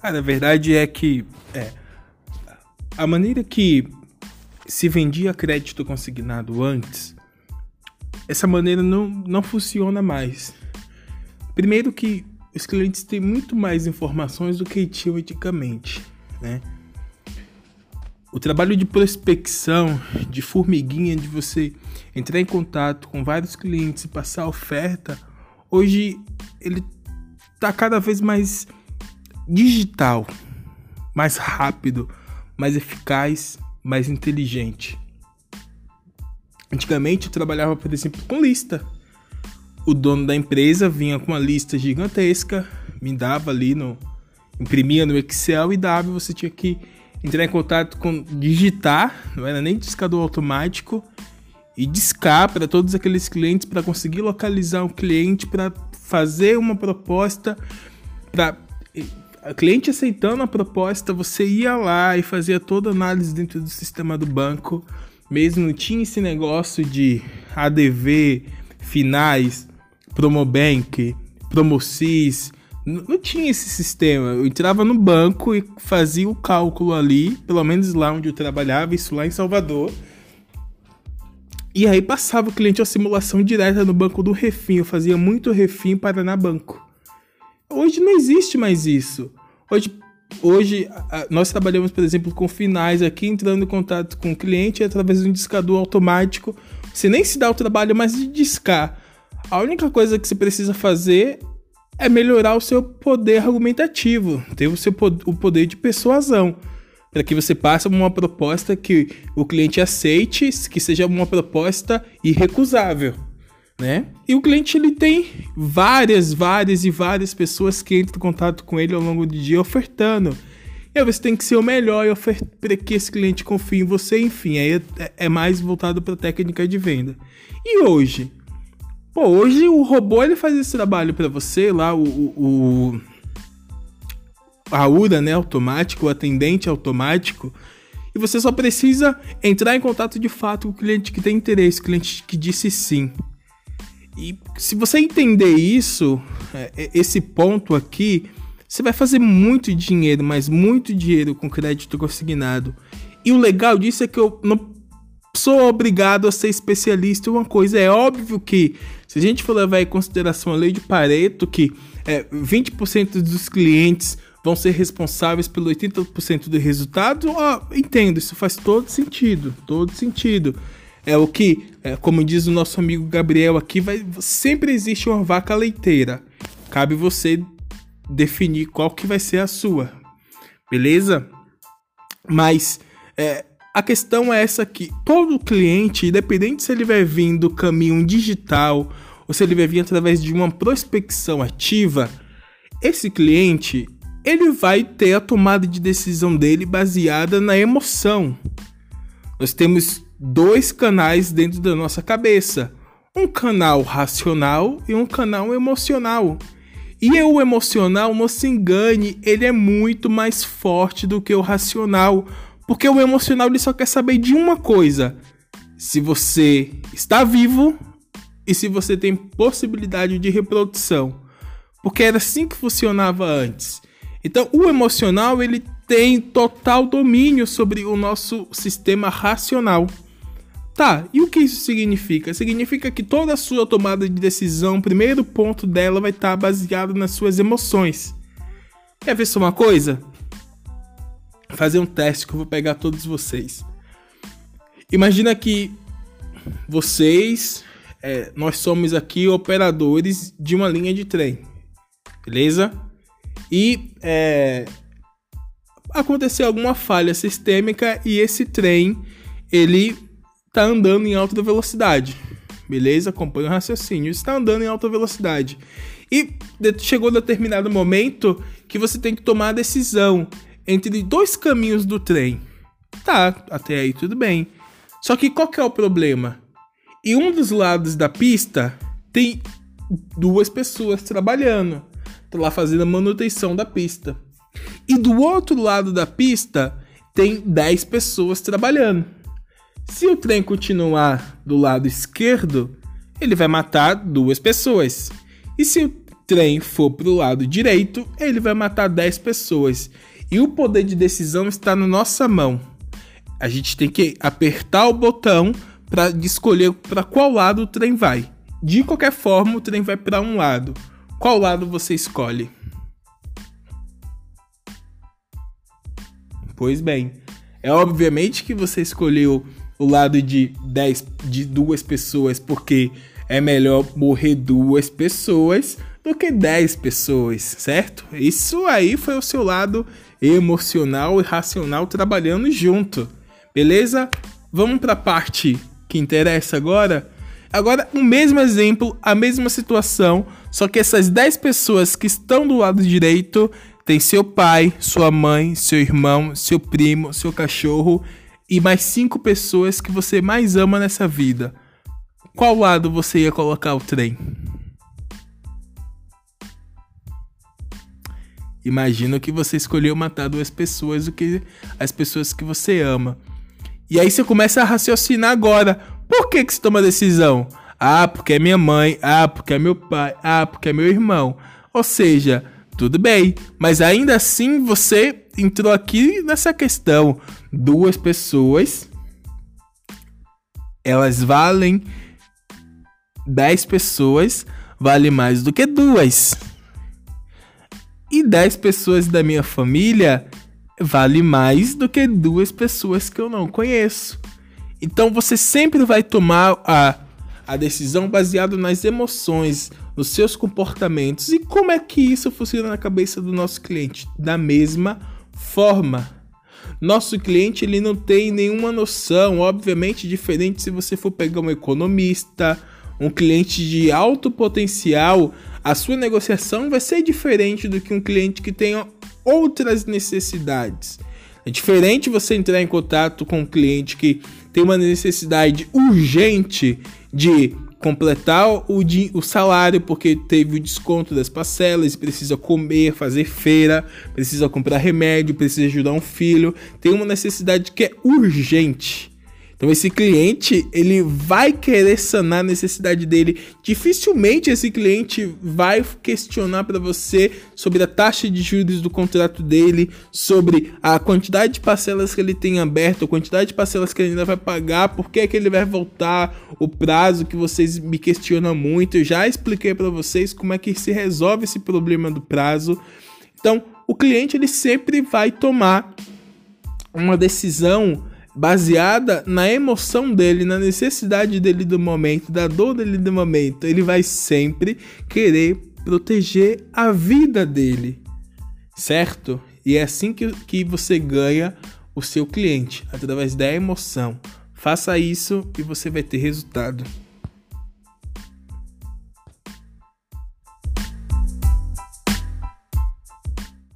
Cara, a verdade é que é, a maneira que se vendia crédito consignado antes, essa maneira não, não funciona mais. Primeiro que os clientes têm muito mais informações do que tinham antigamente, né? O trabalho de prospecção, de formiguinha, de você entrar em contato com vários clientes e passar oferta, hoje ele tá cada vez mais digital, mais rápido, mais eficaz, mais inteligente. Antigamente eu trabalhava, por exemplo, com lista. O dono da empresa vinha com uma lista gigantesca, me dava ali no imprimia no Excel e dava, você tinha que entrar em contato com digitar, não era nem discador automático. E discar para todos aqueles clientes para conseguir localizar um cliente para fazer uma proposta para cliente aceitando a proposta, você ia lá e fazia toda a análise dentro do sistema do banco, mesmo tinha esse negócio de ADV, finais, Promobank, Promocis, não tinha esse sistema. Eu entrava no banco e fazia o cálculo ali, pelo menos lá onde eu trabalhava, isso lá em Salvador. E aí passava o cliente a simulação direta no banco do Refim. Eu fazia muito Refim para na Banco. Hoje não existe mais isso. Hoje, hoje nós trabalhamos, por exemplo, com finais aqui, entrando em contato com o cliente através de um discador automático. Você nem se dá o trabalho mais de discar. A única coisa que você precisa fazer é melhorar o seu poder argumentativo, ter o seu o poder de persuasão, para que você passe uma proposta que o cliente aceite, que seja uma proposta irrecusável né? E o cliente ele tem várias, várias e várias pessoas que entram em contato com ele ao longo do dia ofertando. E aí você tem que ser o melhor para que esse cliente confie em você, enfim, aí é, é mais voltado para técnica de venda. E hoje? Pô, hoje o robô ele faz esse trabalho para você lá, o, o, a URA, né, automático, o atendente automático, e você só precisa entrar em contato de fato com o cliente que tem interesse, o cliente que disse sim. E se você entender isso, é, é, esse ponto aqui, você vai fazer muito dinheiro, mas muito dinheiro com crédito consignado. E o legal disso é que eu não sou obrigado a ser especialista em uma coisa. É óbvio que, se a gente for levar em consideração a lei de Pareto, que é, 20% dos clientes vão ser responsáveis pelo 80% do resultado, ó, entendo, isso faz todo sentido, todo sentido. É o que, é, como diz o nosso amigo Gabriel aqui, vai, sempre existe uma vaca leiteira. Cabe você definir qual que vai ser a sua. Beleza? Mas é, a questão é essa aqui. Todo cliente, independente se ele vai vir do caminho digital ou se ele vai vir através de uma prospecção ativa, esse cliente ele vai ter a tomada de decisão dele baseada na emoção. Nós temos dois canais dentro da nossa cabeça: um canal racional e um canal emocional. E o emocional, não se engane, ele é muito mais forte do que o racional, porque o emocional ele só quer saber de uma coisa: se você está vivo e se você tem possibilidade de reprodução. Porque era assim que funcionava antes. Então, o emocional ele tem total domínio sobre o nosso sistema racional. Tá, e o que isso significa? Significa que toda a sua tomada de decisão, o primeiro ponto dela vai estar baseado nas suas emoções. Quer ver só uma coisa? Fazer um teste que eu vou pegar todos vocês. Imagina que vocês, é, nós somos aqui operadores de uma linha de trem, beleza? E é, aconteceu alguma falha sistêmica e esse trem ele tá andando em alta velocidade. Beleza? Acompanha o raciocínio. Está andando em alta velocidade. E chegou determinado momento que você tem que tomar a decisão entre dois caminhos do trem. Tá, até aí tudo bem. Só que qual que é o problema? Em um dos lados da pista tem duas pessoas trabalhando. Tá lá fazendo a manutenção da pista. E do outro lado da pista tem 10 pessoas trabalhando. Se o trem continuar do lado esquerdo, ele vai matar duas pessoas. E se o trem for para o lado direito, ele vai matar 10 pessoas. E o poder de decisão está na nossa mão. A gente tem que apertar o botão para escolher para qual lado o trem vai. De qualquer forma, o trem vai para um lado. Qual lado você escolhe? Pois bem, é obviamente que você escolheu o lado de 10 de duas pessoas porque é melhor morrer duas pessoas do que 10 pessoas, certo? Isso aí foi o seu lado emocional e racional trabalhando junto. Beleza? Vamos para a parte que interessa agora. Agora, o mesmo exemplo, a mesma situação, só que essas 10 pessoas que estão do lado direito tem seu pai, sua mãe, seu irmão, seu primo, seu cachorro e mais cinco pessoas que você mais ama nessa vida. Qual lado você ia colocar o trem? Imagino que você escolheu matar duas pessoas do que as pessoas que você ama. E aí você começa a raciocinar agora. Por que, que você toma decisão? Ah, porque é minha mãe. Ah, porque é meu pai. Ah, porque é meu irmão. Ou seja, tudo bem, mas ainda assim você entrou aqui nessa questão. Duas pessoas, elas valem 10 pessoas, vale mais do que duas. E 10 pessoas da minha família vale mais do que duas pessoas que eu não conheço. Então você sempre vai tomar a, a decisão baseada nas emoções, nos seus comportamentos. E como é que isso funciona na cabeça do nosso cliente? Da mesma forma. Nosso cliente ele não tem nenhuma noção, obviamente diferente se você for pegar um economista, um cliente de alto potencial, a sua negociação vai ser diferente do que um cliente que tenha outras necessidades. É diferente você entrar em contato com um cliente que tem uma necessidade urgente de completar o, o salário porque teve o desconto das parcelas, precisa comer, fazer feira, precisa comprar remédio, precisa ajudar um filho, tem uma necessidade que é urgente. Então esse cliente, ele vai querer sanar a necessidade dele. Dificilmente esse cliente vai questionar para você sobre a taxa de juros do contrato dele, sobre a quantidade de parcelas que ele tem aberto, a quantidade de parcelas que ele ainda vai pagar, por que, é que ele vai voltar, o prazo que vocês me questionam muito. Eu já expliquei para vocês como é que se resolve esse problema do prazo. Então, o cliente ele sempre vai tomar uma decisão baseada na emoção dele, na necessidade dele do momento, da dor dele do momento. Ele vai sempre querer proteger a vida dele, certo? E é assim que, que você ganha o seu cliente, através da emoção. Faça isso e você vai ter resultado.